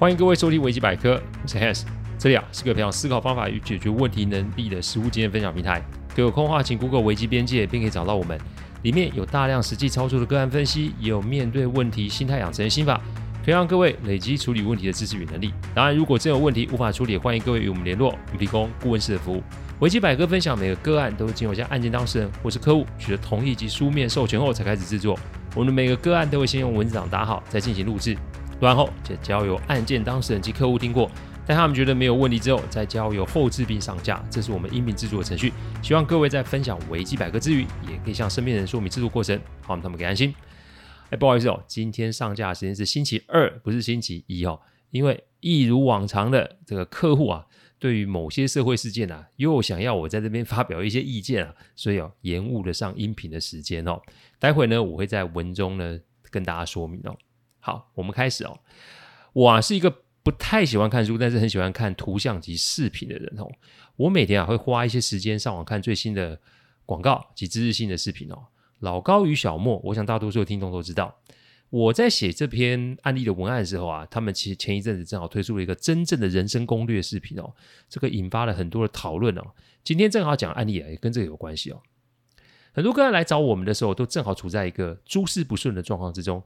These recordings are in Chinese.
欢迎各位收听维基百科，我是 Hans，这里啊是个培养思考方法与解决问题能力的实务经验分享平台。各位有空的话，请 Google 维基边界，并可以找到我们。里面有大量实际操作的个案分析，也有面对问题心态养成的心法，可以让各位累积处理问题的知识与能力。当然，如果真有问题无法处理，欢迎各位与我们联络，我们提供顾问式的服务。维基百科分享每个个案都是经由向案件当事人或是客户取得同意及书面授权后才开始制作。我们的每个个案都会先用文字档打好，再进行录制。录完后，就交由案件当事人及客户听过，待他们觉得没有问题之后，再交由后制并上架。这是我们音频制作的程序。希望各位在分享维基百科之余，也可以向身边人说明制作过程，好让他们可以安心。哎，不好意思哦，今天上架的时间是星期二，不是星期一哦。因为一如往常的这个客户啊，对于某些社会事件啊，又想要我在这边发表一些意见啊，所以哦，延误了上音频的时间哦。待会呢，我会在文中呢跟大家说明哦。好，我们开始哦。我啊是一个不太喜欢看书，但是很喜欢看图像及视频的人哦。我每天啊会花一些时间上网看最新的广告及知识性的视频哦。老高与小莫，我想大多数的听众都知道。我在写这篇案例的文案的时候啊，他们其实前一阵子正好推出了一个真正的人生攻略视频哦，这个引发了很多的讨论哦。今天正好讲案例啊，也跟这个有关系哦。很多个案来找我们的时候，都正好处在一个诸事不顺的状况之中。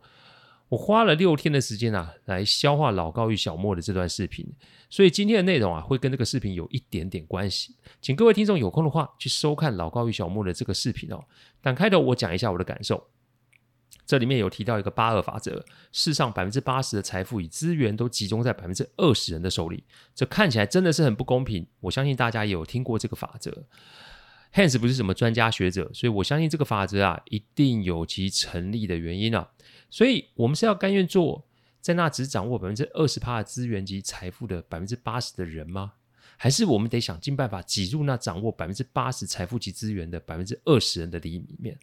我花了六天的时间啊，来消化老高与小莫的这段视频，所以今天的内容啊，会跟这个视频有一点点关系，请各位听众有空的话去收看老高与小莫的这个视频哦。但开头我讲一下我的感受，这里面有提到一个八二法则，世上百分之八十的财富与资源都集中在百分之二十人的手里，这看起来真的是很不公平。我相信大家也有听过这个法则，Hans 不是什么专家学者，所以我相信这个法则啊，一定有其成立的原因啊。所以，我们是要甘愿做在那只掌握百分之二十趴的资源及财富的百分之八十的人吗？还是我们得想尽办法挤入那掌握百分之八十财富及资源的百分之二十人的里面？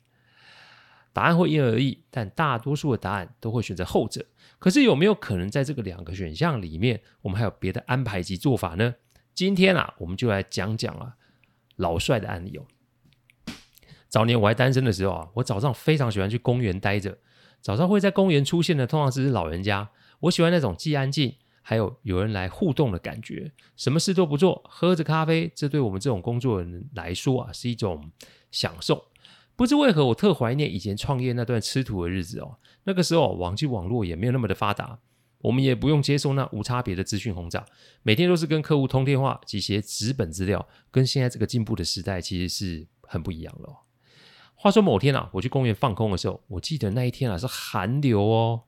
答案会因人而异，但大多数的答案都会选择后者。可是，有没有可能在这个两个选项里面，我们还有别的安排及做法呢？今天啊，我们就来讲讲啊老帅的案例哦。早年我还单身的时候啊，我早上非常喜欢去公园待着。早上会在公园出现的，通常是老人家。我喜欢那种既安静，还有有人来互动的感觉。什么事都不做，喝着咖啡，这对我们这种工作人来说啊，是一种享受。不知为何，我特怀念以前创业那段吃土的日子哦。那个时候，网际网络也没有那么的发达，我们也不用接受那无差别的资讯轰炸，每天都是跟客户通电话及写纸本资料，跟现在这个进步的时代其实是很不一样了。话说某天啊，我去公园放空的时候，我记得那一天啊是寒流哦。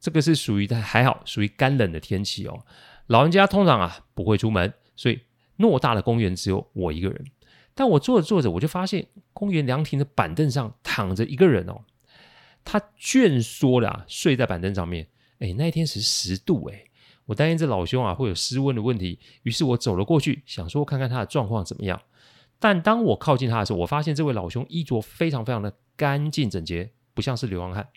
这个是属于还好，属于干冷的天气哦。老人家通常啊不会出门，所以偌大的公园只有我一个人。但我坐着坐着，我就发现公园凉亭的板凳上躺着一个人哦。他蜷缩的啊睡在板凳上面。哎，那一天是十度哎，我担心这老兄啊会有失温的问题，于是我走了过去，想说看看他的状况怎么样。但当我靠近他的时候，我发现这位老兄衣着非常非常的干净整洁，不像是流浪汉。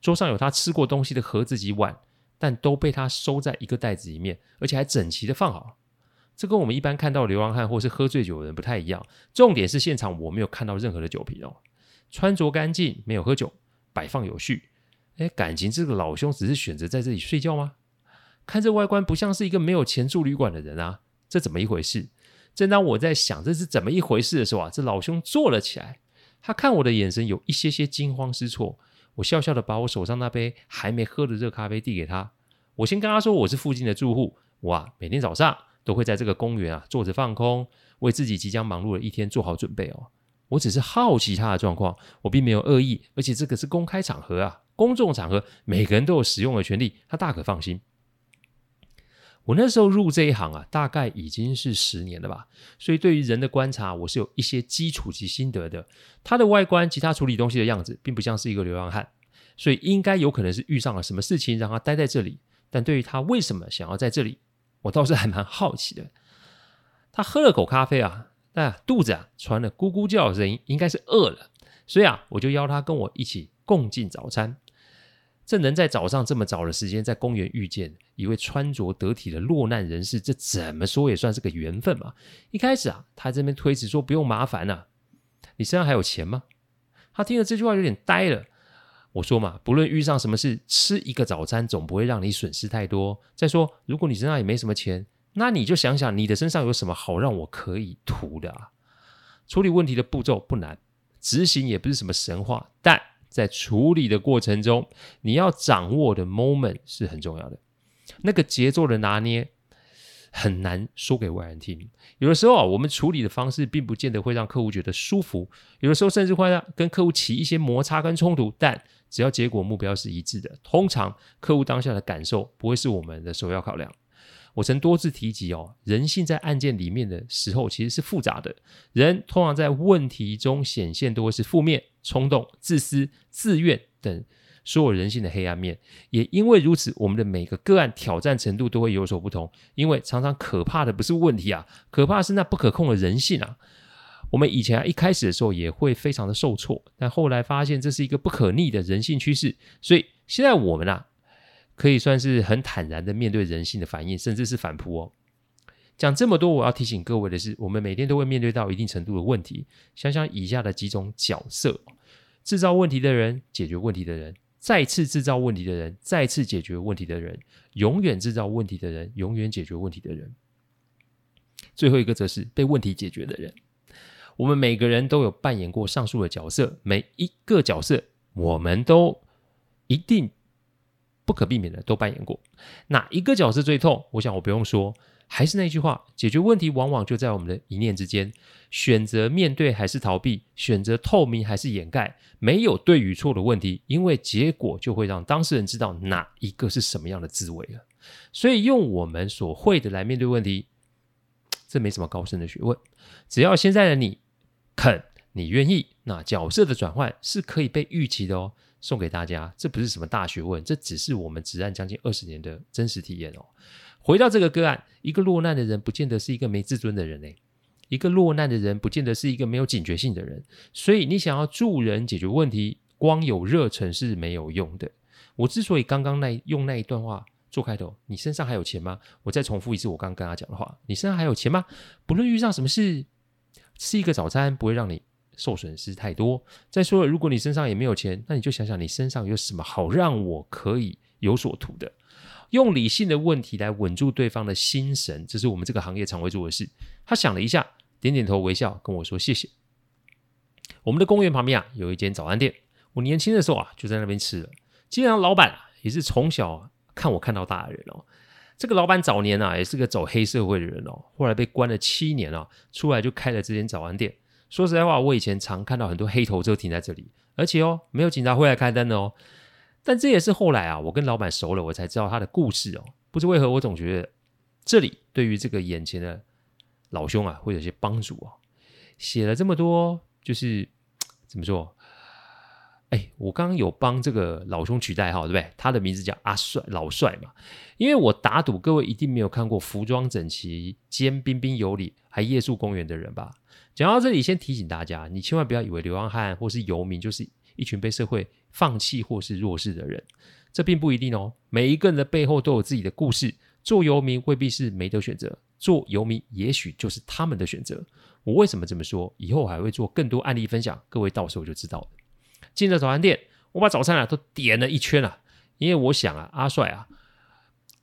桌上有他吃过东西的盒子及碗，但都被他收在一个袋子里面，而且还整齐的放好。这跟我们一般看到流浪汉或是喝醉酒的人不太一样。重点是现场我没有看到任何的酒瓶哦，穿着干净，没有喝酒，摆放有序。哎，感情这个老兄只是选择在这里睡觉吗？看这外观不像是一个没有钱住旅馆的人啊，这怎么一回事？正当我在想这是怎么一回事的时候啊，这老兄坐了起来。他看我的眼神有一些些惊慌失措。我笑笑的把我手上那杯还没喝的热咖啡递给他。我先跟他说我是附近的住户，我啊每天早上都会在这个公园啊坐着放空，为自己即将忙碌的一天做好准备哦。我只是好奇他的状况，我并没有恶意，而且这个是公开场合啊，公众场合每个人都有使用的权利，他大可放心。我那时候入这一行啊，大概已经是十年了吧，所以对于人的观察，我是有一些基础及心得的。他的外观及他处理东西的样子，并不像是一个流浪汉，所以应该有可能是遇上了什么事情让他待在这里。但对于他为什么想要在这里，我倒是还蛮好奇的。他喝了口咖啡啊，但肚子啊传了咕咕叫的声音，应该是饿了，所以啊，我就邀他跟我一起共进早餐。这能在早上这么早的时间在公园遇见一位穿着得体的落难人士，这怎么说也算是个缘分嘛。一开始啊，他这边推辞说不用麻烦啊，你身上还有钱吗？他听了这句话有点呆了。我说嘛，不论遇上什么事，吃一个早餐总不会让你损失太多。再说，如果你身上也没什么钱，那你就想想你的身上有什么好让我可以涂的啊？处理问题的步骤不难，执行也不是什么神话，但在处理的过程中，你要掌握的 moment 是很重要的，那个节奏的拿捏。很难说给外人听。有的时候啊，我们处理的方式并不见得会让客户觉得舒服，有的时候甚至会让跟客户起一些摩擦跟冲突。但只要结果目标是一致的，通常客户当下的感受不会是我们的首要考量。我曾多次提及哦，人性在案件里面的时候其实是复杂的。人通常在问题中显现都会是负面、冲动、自私、自怨等。所有人性的黑暗面，也因为如此，我们的每个个案挑战程度都会有所不同。因为常常可怕的不是问题啊，可怕是那不可控的人性啊。我们以前，一开始的时候也会非常的受挫，但后来发现这是一个不可逆的人性趋势。所以现在我们啊，可以算是很坦然的面对人性的反应，甚至是反扑哦。讲这么多，我要提醒各位的是，我们每天都会面对到一定程度的问题。想想以下的几种角色：制造问题的人，解决问题的人。再次制造问题的人，再次解决问题的人，永远制造问题的人，永远解决问题的人。最后一个则是被问题解决的人。我们每个人都有扮演过上述的角色，每一个角色我们都一定不可避免的都扮演过。哪一个角色最痛？我想我不用说。还是那句话，解决问题往往就在我们的一念之间。选择面对还是逃避，选择透明还是掩盖，没有对与错的问题，因为结果就会让当事人知道哪一个是什么样的滋味了。所以用我们所会的来面对问题，这没什么高深的学问。只要现在的你肯，你愿意，那角色的转换是可以被预期的哦。送给大家，这不是什么大学问，这只是我们职案将近二十年的真实体验哦。回到这个个案，一个落难的人，不见得是一个没自尊的人诶。一个落难的人，不见得是一个没有警觉性的人。所以，你想要助人解决问题，光有热忱是没有用的。我之所以刚刚那用那一段话做开头，你身上还有钱吗？我再重复一次我刚刚跟他讲的话，你身上还有钱吗？不论遇上什么事，吃一个早餐不会让你受损失太多。再说了，如果你身上也没有钱，那你就想想你身上有什么好让我可以有所图的。用理性的问题来稳住对方的心神，这是我们这个行业常会做的事。他想了一下，点点头，微笑跟我说：“谢谢。”我们的公园旁边啊，有一间早餐店。我年轻的时候啊，就在那边吃了。既然老板啊，也是从小看我看到大的人哦。这个老板早年啊，也是个走黑社会的人哦。后来被关了七年啊，出来就开了这间早餐店。说实在话，我以前常看到很多黑头车停在这里，而且哦，没有警察会来开灯的哦。但这也是后来啊，我跟老板熟了，我才知道他的故事哦。不知为何，我总觉得这里对于这个眼前的老兄啊，会有些帮助哦。写了这么多，就是 怎么说？我刚刚有帮这个老兄取代号，对不对？他的名字叫阿帅，老帅嘛。因为我打赌各位一定没有看过服装整齐兼彬彬有礼还夜宿公园的人吧？讲到这里，先提醒大家，你千万不要以为流浪汉或是游民就是一群被社会放弃或是弱势的人，这并不一定哦。每一个人的背后都有自己的故事。做游民未必是没得选择，做游民也许就是他们的选择。我为什么这么说？以后还会做更多案例分享，各位到时候就知道了。进了早餐店，我把早餐啊都点了一圈啊，因为我想啊，阿帅啊，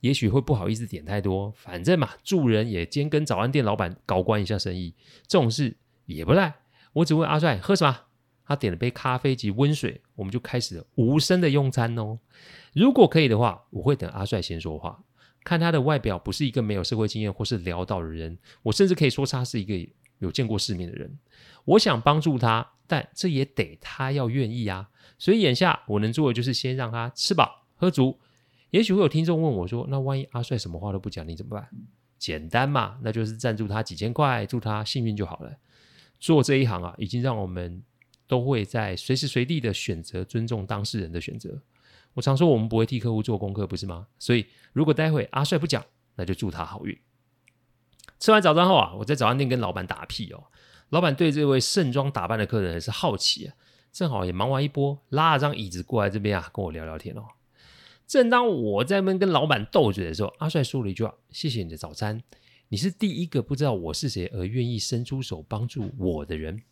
也许会不好意思点太多，反正嘛，助人也兼跟早餐店老板搞关一下生意，这种事也不赖。我只问阿帅喝什么。他点了杯咖啡及温水，我们就开始无声的用餐哦。如果可以的话，我会等阿帅先说话。看他的外表，不是一个没有社会经验或是潦倒的人，我甚至可以说他是一个有见过世面的人。我想帮助他，但这也得他要愿意啊。所以眼下我能做的就是先让他吃饱喝足。也许会有听众问我说：“那万一阿帅什么话都不讲，你怎么办？”简单嘛，那就是赞助他几千块，祝他幸运就好了。做这一行啊，已经让我们。都会在随时随地的选择尊重当事人的选择。我常说我们不会替客户做功课，不是吗？所以如果待会阿帅不讲，那就祝他好运。吃完早餐后啊，我在早餐店跟老板打屁哦。老板对这位盛装打扮的客人是好奇啊，正好也忙完一波，拉了张椅子过来这边啊，跟我聊聊天哦。正当我在那跟老板斗嘴的时候，阿帅说了一句话：“谢谢你的早餐，你是第一个不知道我是谁而愿意伸出手帮助我的人。”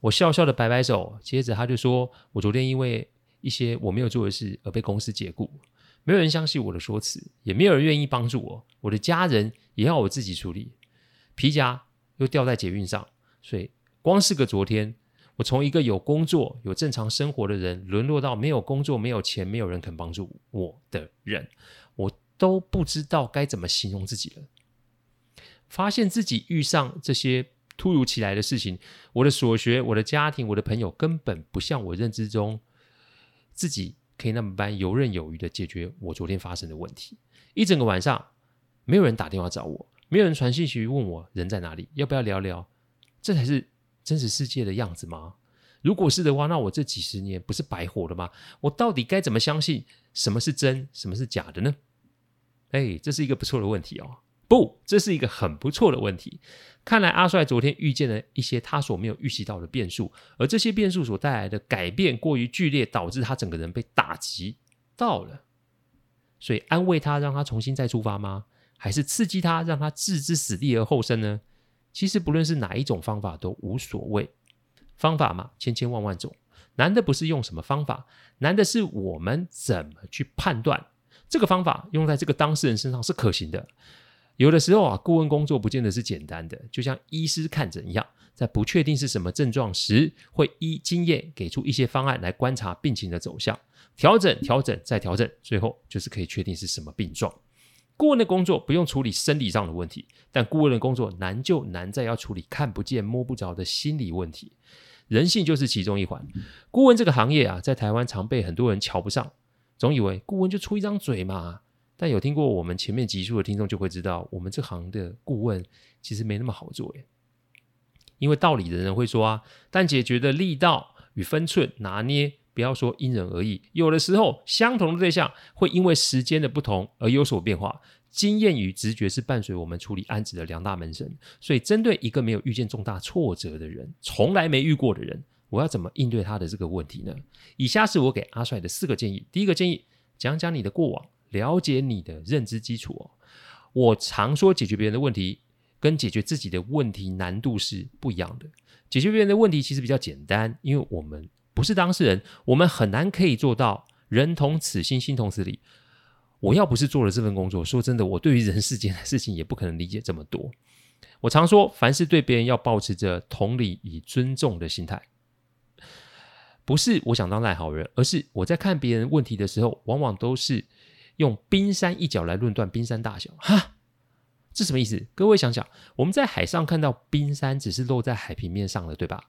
我笑笑的摆摆手，接着他就说：“我昨天因为一些我没有做的事而被公司解雇，没有人相信我的说辞，也没有人愿意帮助我，我的家人也要我自己处理，皮夹又掉在捷运上，所以光是个昨天，我从一个有工作、有正常生活的人，沦落到没有工作、没有钱、没有人肯帮助我的人，我都不知道该怎么形容自己了。发现自己遇上这些突如其来的事情，我的所学、我的家庭、我的朋友，根本不像我认知中自己可以那么般游刃有余的解决我昨天发生的问题。一整个晚上，没有人打电话找我，没有人传信息问我人在哪里，要不要聊聊？这才是。真实世界的样子吗？如果是的话，那我这几十年不是白活了吗？我到底该怎么相信什么是真，什么是假的呢？哎，这是一个不错的问题哦。不，这是一个很不错的问题。看来阿帅昨天遇见了一些他所没有预习到的变数，而这些变数所带来的改变过于剧烈，导致他整个人被打击到了。所以安慰他，让他重新再出发吗？还是刺激他，让他置之死地而后生呢？其实不论是哪一种方法都无所谓，方法嘛，千千万万种，难的不是用什么方法，难的是我们怎么去判断这个方法用在这个当事人身上是可行的。有的时候啊，顾问工作不见得是简单的，就像医师看诊一样，在不确定是什么症状时，会依经验给出一些方案来观察病情的走向，调整、调整再调整，最后就是可以确定是什么病状。顾问的工作不用处理生理上的问题，但顾问的工作难就难在要处理看不见摸不着的心理问题，人性就是其中一环。顾问这个行业啊，在台湾常被很多人瞧不上，总以为顾问就出一张嘴嘛。但有听过我们前面集数的听众就会知道，我们这行的顾问其实没那么好做耶。因为道理的人会说啊，但解决的力道与分寸拿捏。不要说因人而异，有的时候相同的对象会因为时间的不同而有所变化。经验与直觉是伴随我们处理案子的两大门神，所以针对一个没有遇见重大挫折的人，从来没遇过的人，我要怎么应对他的这个问题呢？以下是我给阿帅的四个建议。第一个建议，讲讲你的过往，了解你的认知基础哦。我常说，解决别人的问题跟解决自己的问题难度是不一样的。解决别人的问题其实比较简单，因为我们。不是当事人，我们很难可以做到人同此心，心同此理。我要不是做了这份工作，说真的，我对于人世间的事情也不可能理解这么多。我常说，凡事对别人要保持着同理与尊重的心态，不是我想当烂好人，而是我在看别人问题的时候，往往都是用冰山一角来论断冰山大小。哈，这什么意思？各位想想，我们在海上看到冰山，只是露在海平面上了，对吧？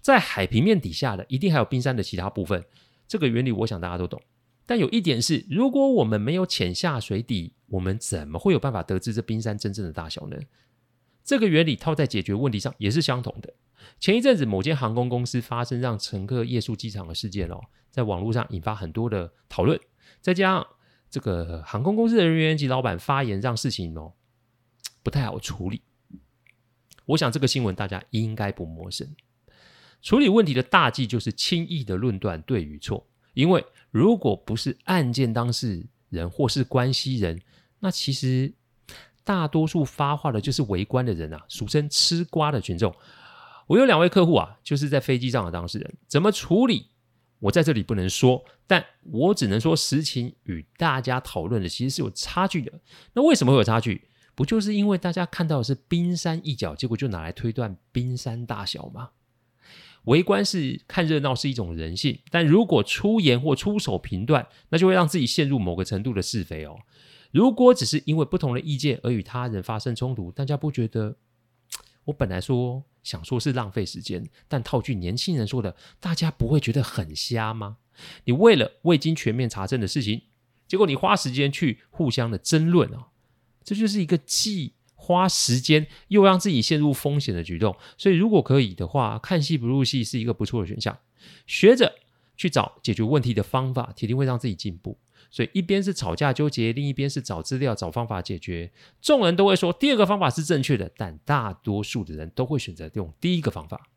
在海平面底下的一定还有冰山的其他部分，这个原理我想大家都懂。但有一点是，如果我们没有潜下水底，我们怎么会有办法得知这冰山真正的大小呢？这个原理套在解决问题上也是相同的。前一阵子某间航空公司发生让乘客夜宿机场的事件哦，在网络上引发很多的讨论，再加上这个航空公司的人员及老板发言，让事情哦不太好处理。我想这个新闻大家应该不陌生。处理问题的大忌就是轻易的论断对与错，因为如果不是案件当事人或是关系人，那其实大多数发话的就是围观的人啊，俗称吃瓜的群众。我有两位客户啊，就是在飞机上的当事人，怎么处理？我在这里不能说，但我只能说实情与大家讨论的其实是有差距的。那为什么会有差距？不就是因为大家看到的是冰山一角，结果就拿来推断冰山大小吗？围观是看热闹是一种人性，但如果出言或出手评断，那就会让自己陷入某个程度的是非哦。如果只是因为不同的意见而与他人发生冲突，大家不觉得？我本来说想说是浪费时间，但套句年轻人说的，大家不会觉得很瞎吗？你为了未经全面查证的事情，结果你花时间去互相的争论啊，这就是一个既花时间又让自己陷入风险的举动，所以如果可以的话，看戏不入戏是一个不错的选项。学着去找解决问题的方法，铁定会让自己进步。所以一边是吵架纠结，另一边是找资料、找方法解决。众人都会说第二个方法是正确的，但大多数的人都会选择用第一个方法。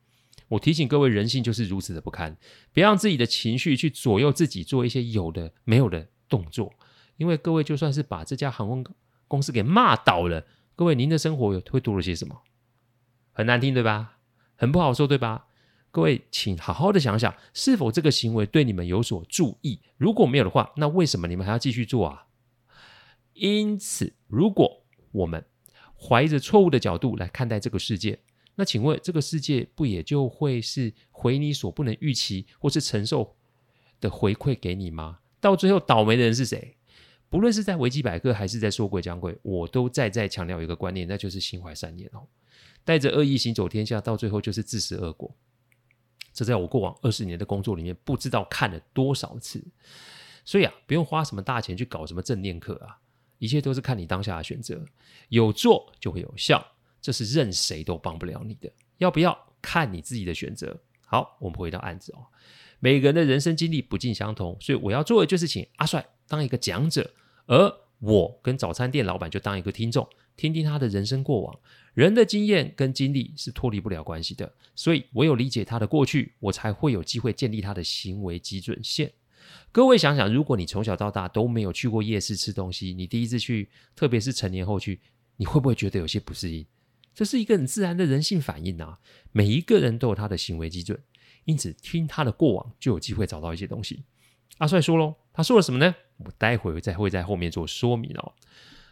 我提醒各位，人性就是如此的不堪，别让自己的情绪去左右自己做一些有的没有的动作。因为各位就算是把这家航空公司给骂倒了。各位，您的生活有会多了些什么？很难听，对吧？很不好受，对吧？各位，请好好的想想，是否这个行为对你们有所注意？如果没有的话，那为什么你们还要继续做啊？因此，如果我们怀着错误的角度来看待这个世界，那请问这个世界不也就会是回你所不能预期或是承受的回馈给你吗？到最后倒霉的人是谁？不论是在维基百科还是在说鬼讲鬼，我都再再强调一个观念，那就是心怀善念哦。带着恶意行走天下，到最后就是自食恶果。这在我过往二十年的工作里面，不知道看了多少次。所以啊，不用花什么大钱去搞什么正念课啊，一切都是看你当下的选择。有做就会有效，这是任谁都帮不了你的。要不要看你自己的选择？好，我们回到案子哦。每个人的人生经历不尽相同，所以我要做的就是请阿帅当一个讲者，而我跟早餐店老板就当一个听众。听听他的人生过往，人的经验跟经历是脱离不了关系的，所以唯有理解他的过去，我才会有机会建立他的行为基准线。各位想想，如果你从小到大都没有去过夜市吃东西，你第一次去，特别是成年后去，你会不会觉得有些不适应？这是一个很自然的人性反应啊！每一个人都有他的行为基准，因此听他的过往就有机会找到一些东西。阿帅说喽，他说了什么呢？我待会再会在后面做说明哦。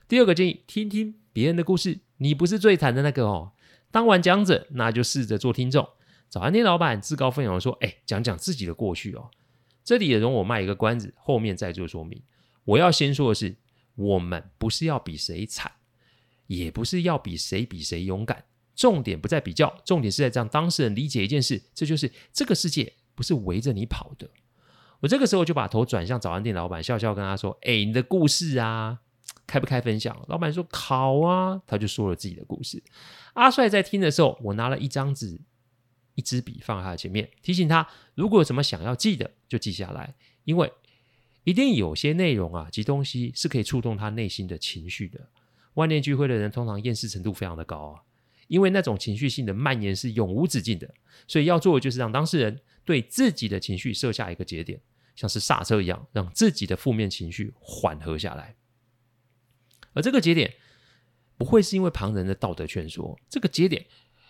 第二个建议，听听别人的故事，你不是最惨的那个哦。当完讲者，那就试着做听众。早餐店老板自告奋勇说：“哎，讲讲自己的过去哦。”这里也容我卖一个关子，后面再做说明。我要先说的是，我们不是要比谁惨，也不是要比谁比谁勇敢。重点不在比较，重点是在让当事人理解一件事，这就是这个世界不是围着你跑的。我这个时候就把头转向早餐店老板，笑笑跟他说：“哎，你的故事啊。”开不开分享？老板说好啊，他就说了自己的故事。阿帅在听的时候，我拿了一张纸、一支笔放在他的前面，提醒他如果有什么想要记的，就记下来，因为一定有些内容啊及东西是可以触动他内心的情绪的。万念俱灰的人通常厌世程度非常的高啊，因为那种情绪性的蔓延是永无止境的，所以要做的就是让当事人对自己的情绪设下一个节点，像是刹车一样，让自己的负面情绪缓和下来。而这个节点不会是因为旁人的道德劝说，这个节点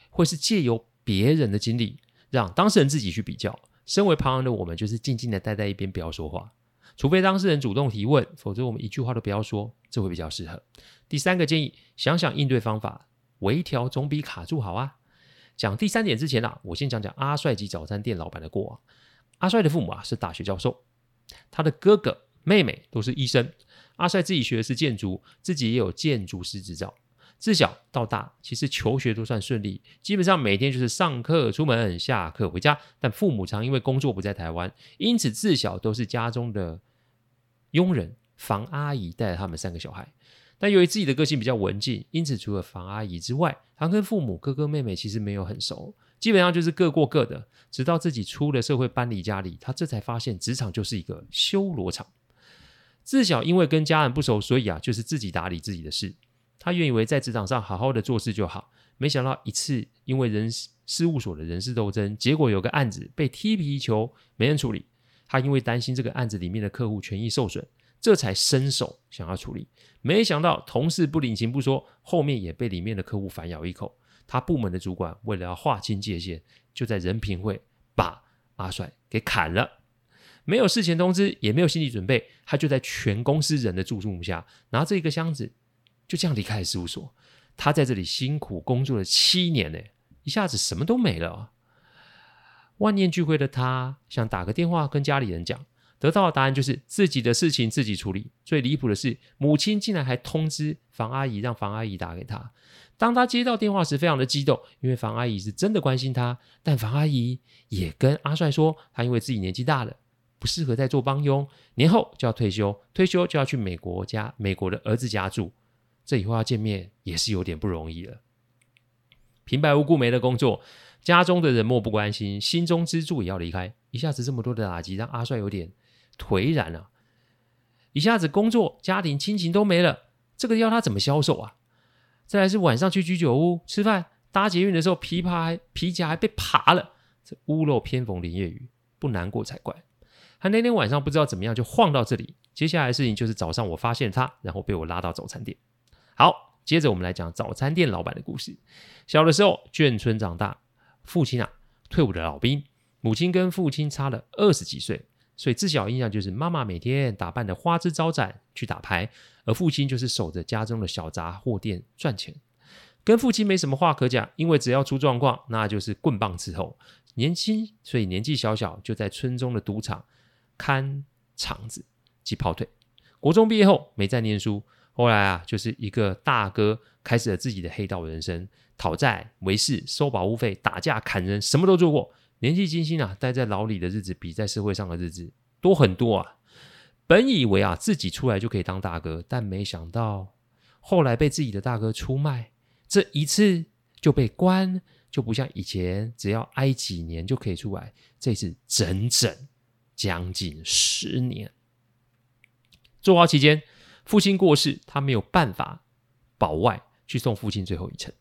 会是借由别人的经历，让当事人自己去比较。身为旁人的我们，就是静静的待在一边，不要说话，除非当事人主动提问，否则我们一句话都不要说，这会比较适合。第三个建议，想想应对方法，微调总比卡住好啊。讲第三点之前啊，我先讲讲阿帅及早餐店老板的过往。阿帅的父母啊是大学教授，他的哥哥妹妹都是医生。阿帅自己学的是建筑，自己也有建筑师执照。自小到大，其实求学都算顺利，基本上每天就是上课出门，下课回家。但父母常因为工作不在台湾，因此自小都是家中的佣人，房阿姨带着他们三个小孩。但由于自己的个性比较文静，因此除了房阿姨之外，他跟父母哥哥妹妹其实没有很熟，基本上就是各过各的。直到自己出了社会，搬离家里，他这才发现职场就是一个修罗场。自小因为跟家人不熟，所以啊，就是自己打理自己的事。他原以为在职场上好好的做事就好，没想到一次因为人事事务所的人事斗争，结果有个案子被踢皮球，没人处理。他因为担心这个案子里面的客户权益受损，这才伸手想要处理。没想到同事不领情不说，后面也被里面的客户反咬一口。他部门的主管为了要划清界限，就在人品会把阿帅给砍了。没有事前通知，也没有心理准备，他就在全公司人的注目下，拿着一个箱子，就这样离开了事务所。他在这里辛苦工作了七年呢，一下子什么都没了。万念俱灰的他，想打个电话跟家里人讲，得到的答案就是自己的事情自己处理。最离谱的是，母亲竟然还通知房阿姨，让房阿姨打给他。当他接到电话时，非常的激动，因为房阿姨是真的关心他。但房阿姨也跟阿帅说，他因为自己年纪大了。不适合再做帮佣，年后就要退休，退休就要去美国家，美国的儿子家住，这以后要见面也是有点不容易了。平白无故没了工作，家中的人漠不关心，心中支柱也要离开，一下子这么多的打击，让阿帅有点颓然了。一下子工作、家庭、亲情都没了，这个要他怎么销售啊？再来是晚上去居酒屋吃饭，搭捷运的时候琵琶还皮夹还被扒了，这屋漏偏逢连夜雨，不难过才怪。他那天晚上不知道怎么样就晃到这里，接下来的事情就是早上我发现他，然后被我拉到早餐店。好，接着我们来讲早餐店老板的故事。小的时候眷村长大，父亲啊退伍的老兵。母亲跟父亲差了二十几岁，所以自小印象就是妈妈每天打扮得花枝招展去打牌，而父亲就是守着家中的小杂货店赚钱。跟父亲没什么话可讲，因为只要出状况，那就是棍棒伺候。年轻，所以年纪小小就在村中的赌场看场子及跑腿。国中毕业后没再念书，后来啊就是一个大哥开始了自己的黑道人生，讨债、违誓、收保护费、打架、砍人，什么都做过。年纪轻轻啊，待在牢里的日子比在社会上的日子多很多啊。本以为啊自己出来就可以当大哥，但没想到后来被自己的大哥出卖，这一次就被关。就不像以前，只要挨几年就可以出来，这次整整将近十年。坐牢期间，父亲过世，他没有办法保外去送父亲最后一程。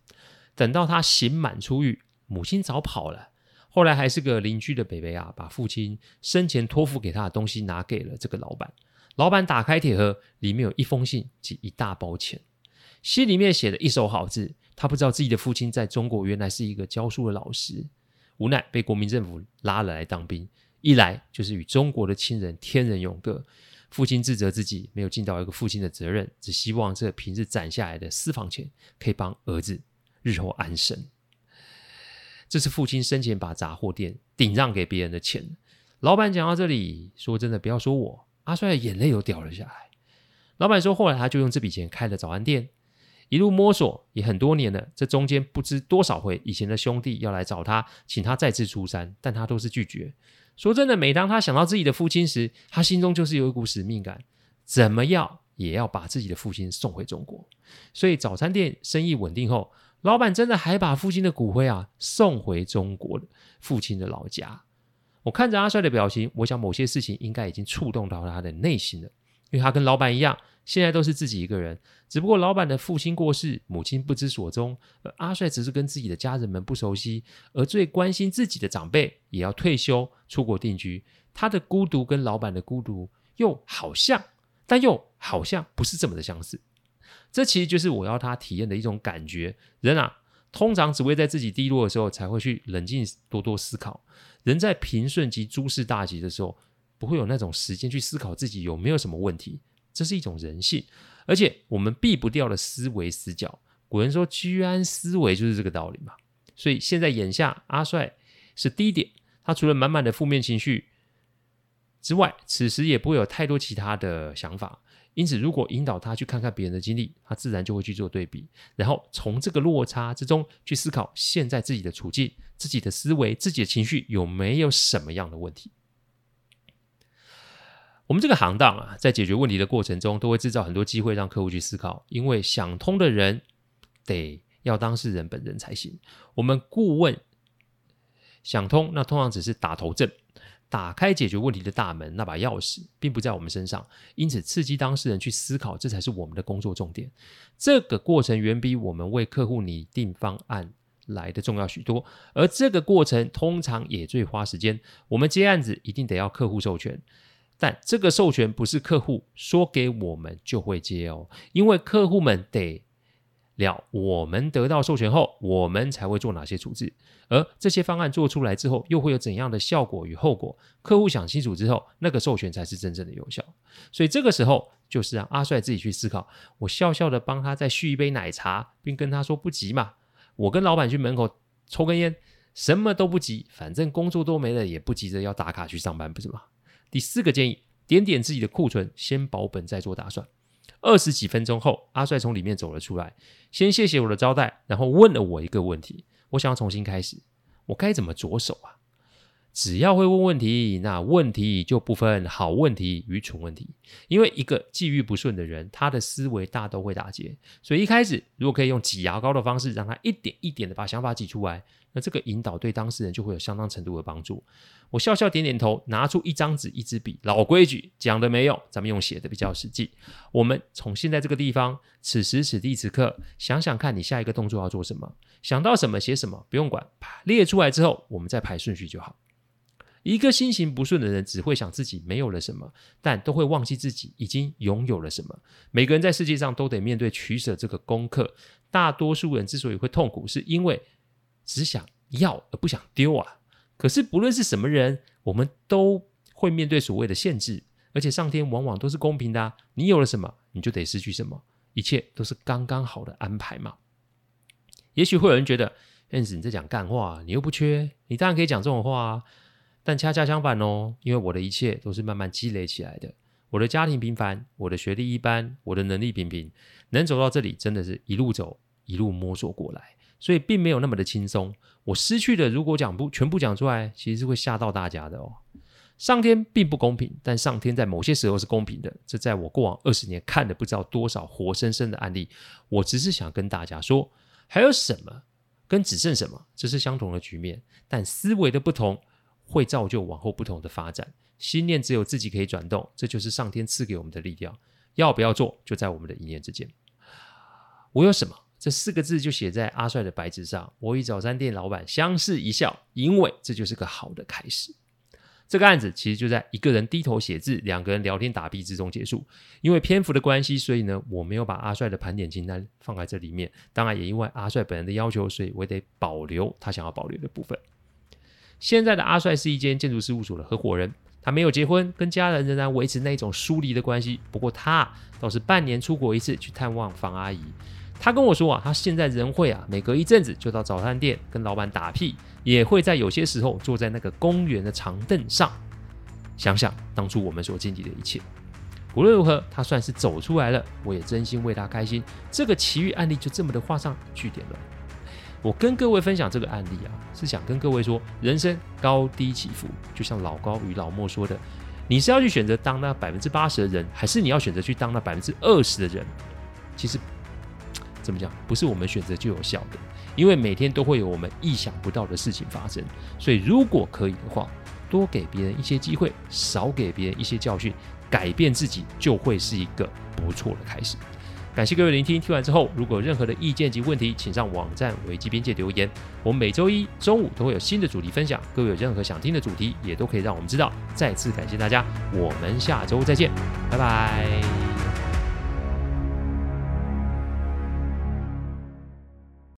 等到他刑满出狱，母亲早跑了。后来还是个邻居的北北啊，把父亲生前托付给他的东西拿给了这个老板。老板打开铁盒，里面有一封信及一大包钱，信里面写了一手好字。他不知道自己的父亲在中国原来是一个教书的老师，无奈被国民政府拉了来当兵，一来就是与中国的亲人天人永隔。父亲自责自己没有尽到一个父亲的责任，只希望这平日攒下来的私房钱可以帮儿子日后安身。这是父亲生前把杂货店顶让给别人的钱。老板讲到这里，说真的，不要说我，阿帅的眼泪都掉了下来。老板说，后来他就用这笔钱开了早餐店。一路摸索也很多年了，这中间不知多少回，以前的兄弟要来找他，请他再次出山，但他都是拒绝。说真的，每当他想到自己的父亲时，他心中就是有一股使命感，怎么样也要把自己的父亲送回中国。所以早餐店生意稳定后，老板真的还把父亲的骨灰啊送回中国父亲的老家。我看着阿帅的表情，我想某些事情应该已经触动到他的内心了，因为他跟老板一样。现在都是自己一个人，只不过老板的父亲过世，母亲不知所踪，而阿帅只是跟自己的家人们不熟悉，而最关心自己的长辈也要退休出国定居，他的孤独跟老板的孤独又好像，但又好像不是这么的相似。这其实就是我要他体验的一种感觉。人啊，通常只会在自己低落的时候才会去冷静多多思考，人在平顺及诸事大吉的时候，不会有那种时间去思考自己有没有什么问题。这是一种人性，而且我们避不掉的思维死角。古人说“居安思危”，就是这个道理嘛。所以现在眼下，阿帅是低点，他除了满满的负面情绪之外，此时也不会有太多其他的想法。因此，如果引导他去看看别人的经历，他自然就会去做对比，然后从这个落差之中去思考现在自己的处境、自己的思维、自己的情绪有没有什么样的问题。我们这个行当啊，在解决问题的过程中，都会制造很多机会让客户去思考。因为想通的人得要当事人本人才行。我们顾问想通，那通常只是打头阵，打开解决问题的大门那把钥匙，并不在我们身上。因此，刺激当事人去思考，这才是我们的工作重点。这个过程远比我们为客户拟定方案来的重要许多。而这个过程通常也最花时间。我们接案子一定得要客户授权。但这个授权不是客户说给我们就会接哦，因为客户们得了，我们得到授权后，我们才会做哪些处置，而这些方案做出来之后，又会有怎样的效果与后果？客户想清楚之后，那个授权才是真正的有效。所以这个时候就是让阿帅自己去思考。我笑笑的帮他再续一杯奶茶，并跟他说不急嘛，我跟老板去门口抽根烟，什么都不急，反正工作都没了，也不急着要打卡去上班，不是吗？第四个建议，点点自己的库存，先保本再做打算。二十几分钟后，阿帅从里面走了出来，先谢谢我的招待，然后问了我一个问题：我想要重新开始，我该怎么着手啊？只要会问问题，那问题就不分好问题与蠢问题。因为一个际遇不顺的人，他的思维大都会打结。所以一开始，如果可以用挤牙膏的方式，让他一点一点的把想法挤出来，那这个引导对当事人就会有相当程度的帮助。我笑笑点点头，拿出一张纸、一支笔，老规矩，讲的没用，咱们用写的比较实际。我们从现在这个地方，此时此地此刻，想想看你下一个动作要做什么，想到什么写什么，不用管，列出来之后，我们再排顺序就好。一个心情不顺的人，只会想自己没有了什么，但都会忘记自己已经拥有了什么。每个人在世界上都得面对取舍这个功课。大多数人之所以会痛苦，是因为只想要而不想丢啊。可是不论是什么人，我们都会面对所谓的限制，而且上天往往都是公平的啊。你有了什么，你就得失去什么，一切都是刚刚好的安排嘛。也许会有人觉得，Hans 你在讲干话，你又不缺，你当然可以讲这种话啊。但恰恰相反哦，因为我的一切都是慢慢积累起来的。我的家庭平凡，我的学历一般，我的能力平平，能走到这里，真的是一路走，一路摸索过来，所以并没有那么的轻松。我失去的，如果讲不全部讲出来，其实是会吓到大家的哦。上天并不公平，但上天在某些时候是公平的。这在我过往二十年看了不知道多少活生生的案例，我只是想跟大家说，还有什么跟只剩什么，这是相同的局面，但思维的不同。会造就往后不同的发展。心念只有自己可以转动，这就是上天赐给我们的力量。要不要做，就在我们的一念之间。我有什么？这四个字就写在阿帅的白纸上。我与早餐店老板相视一笑，因为这就是个好的开始。这个案子其实就在一个人低头写字，两个人聊天打屁之中结束。因为篇幅的关系，所以呢，我没有把阿帅的盘点清单放在这里面。当然，也因为阿帅本人的要求，所以我得保留他想要保留的部分。现在的阿帅是一间建筑事务所的合伙人，他没有结婚，跟家人仍然维持那种疏离的关系。不过他倒是半年出国一次去探望房阿姨。他跟我说啊，他现在仍会啊，每隔一阵子就到早餐店跟老板打屁，也会在有些时候坐在那个公园的长凳上，想想当初我们所经历的一切。无论如何，他算是走出来了，我也真心为他开心。这个奇遇案例就这么的画上句点了。我跟各位分享这个案例啊，是想跟各位说，人生高低起伏，就像老高与老莫说的，你是要去选择当那百分之八十的人，还是你要选择去当那百分之二十的人？其实怎么讲，不是我们选择就有效的，因为每天都会有我们意想不到的事情发生。所以如果可以的话，多给别人一些机会，少给别人一些教训，改变自己就会是一个不错的开始。感谢各位聆听，听完之后，如果有任何的意见及问题，请上网站维基边界留言。我们每周一中午都会有新的主题分享，各位有任何想听的主题，也都可以让我们知道。再次感谢大家，我们下周再见，拜拜。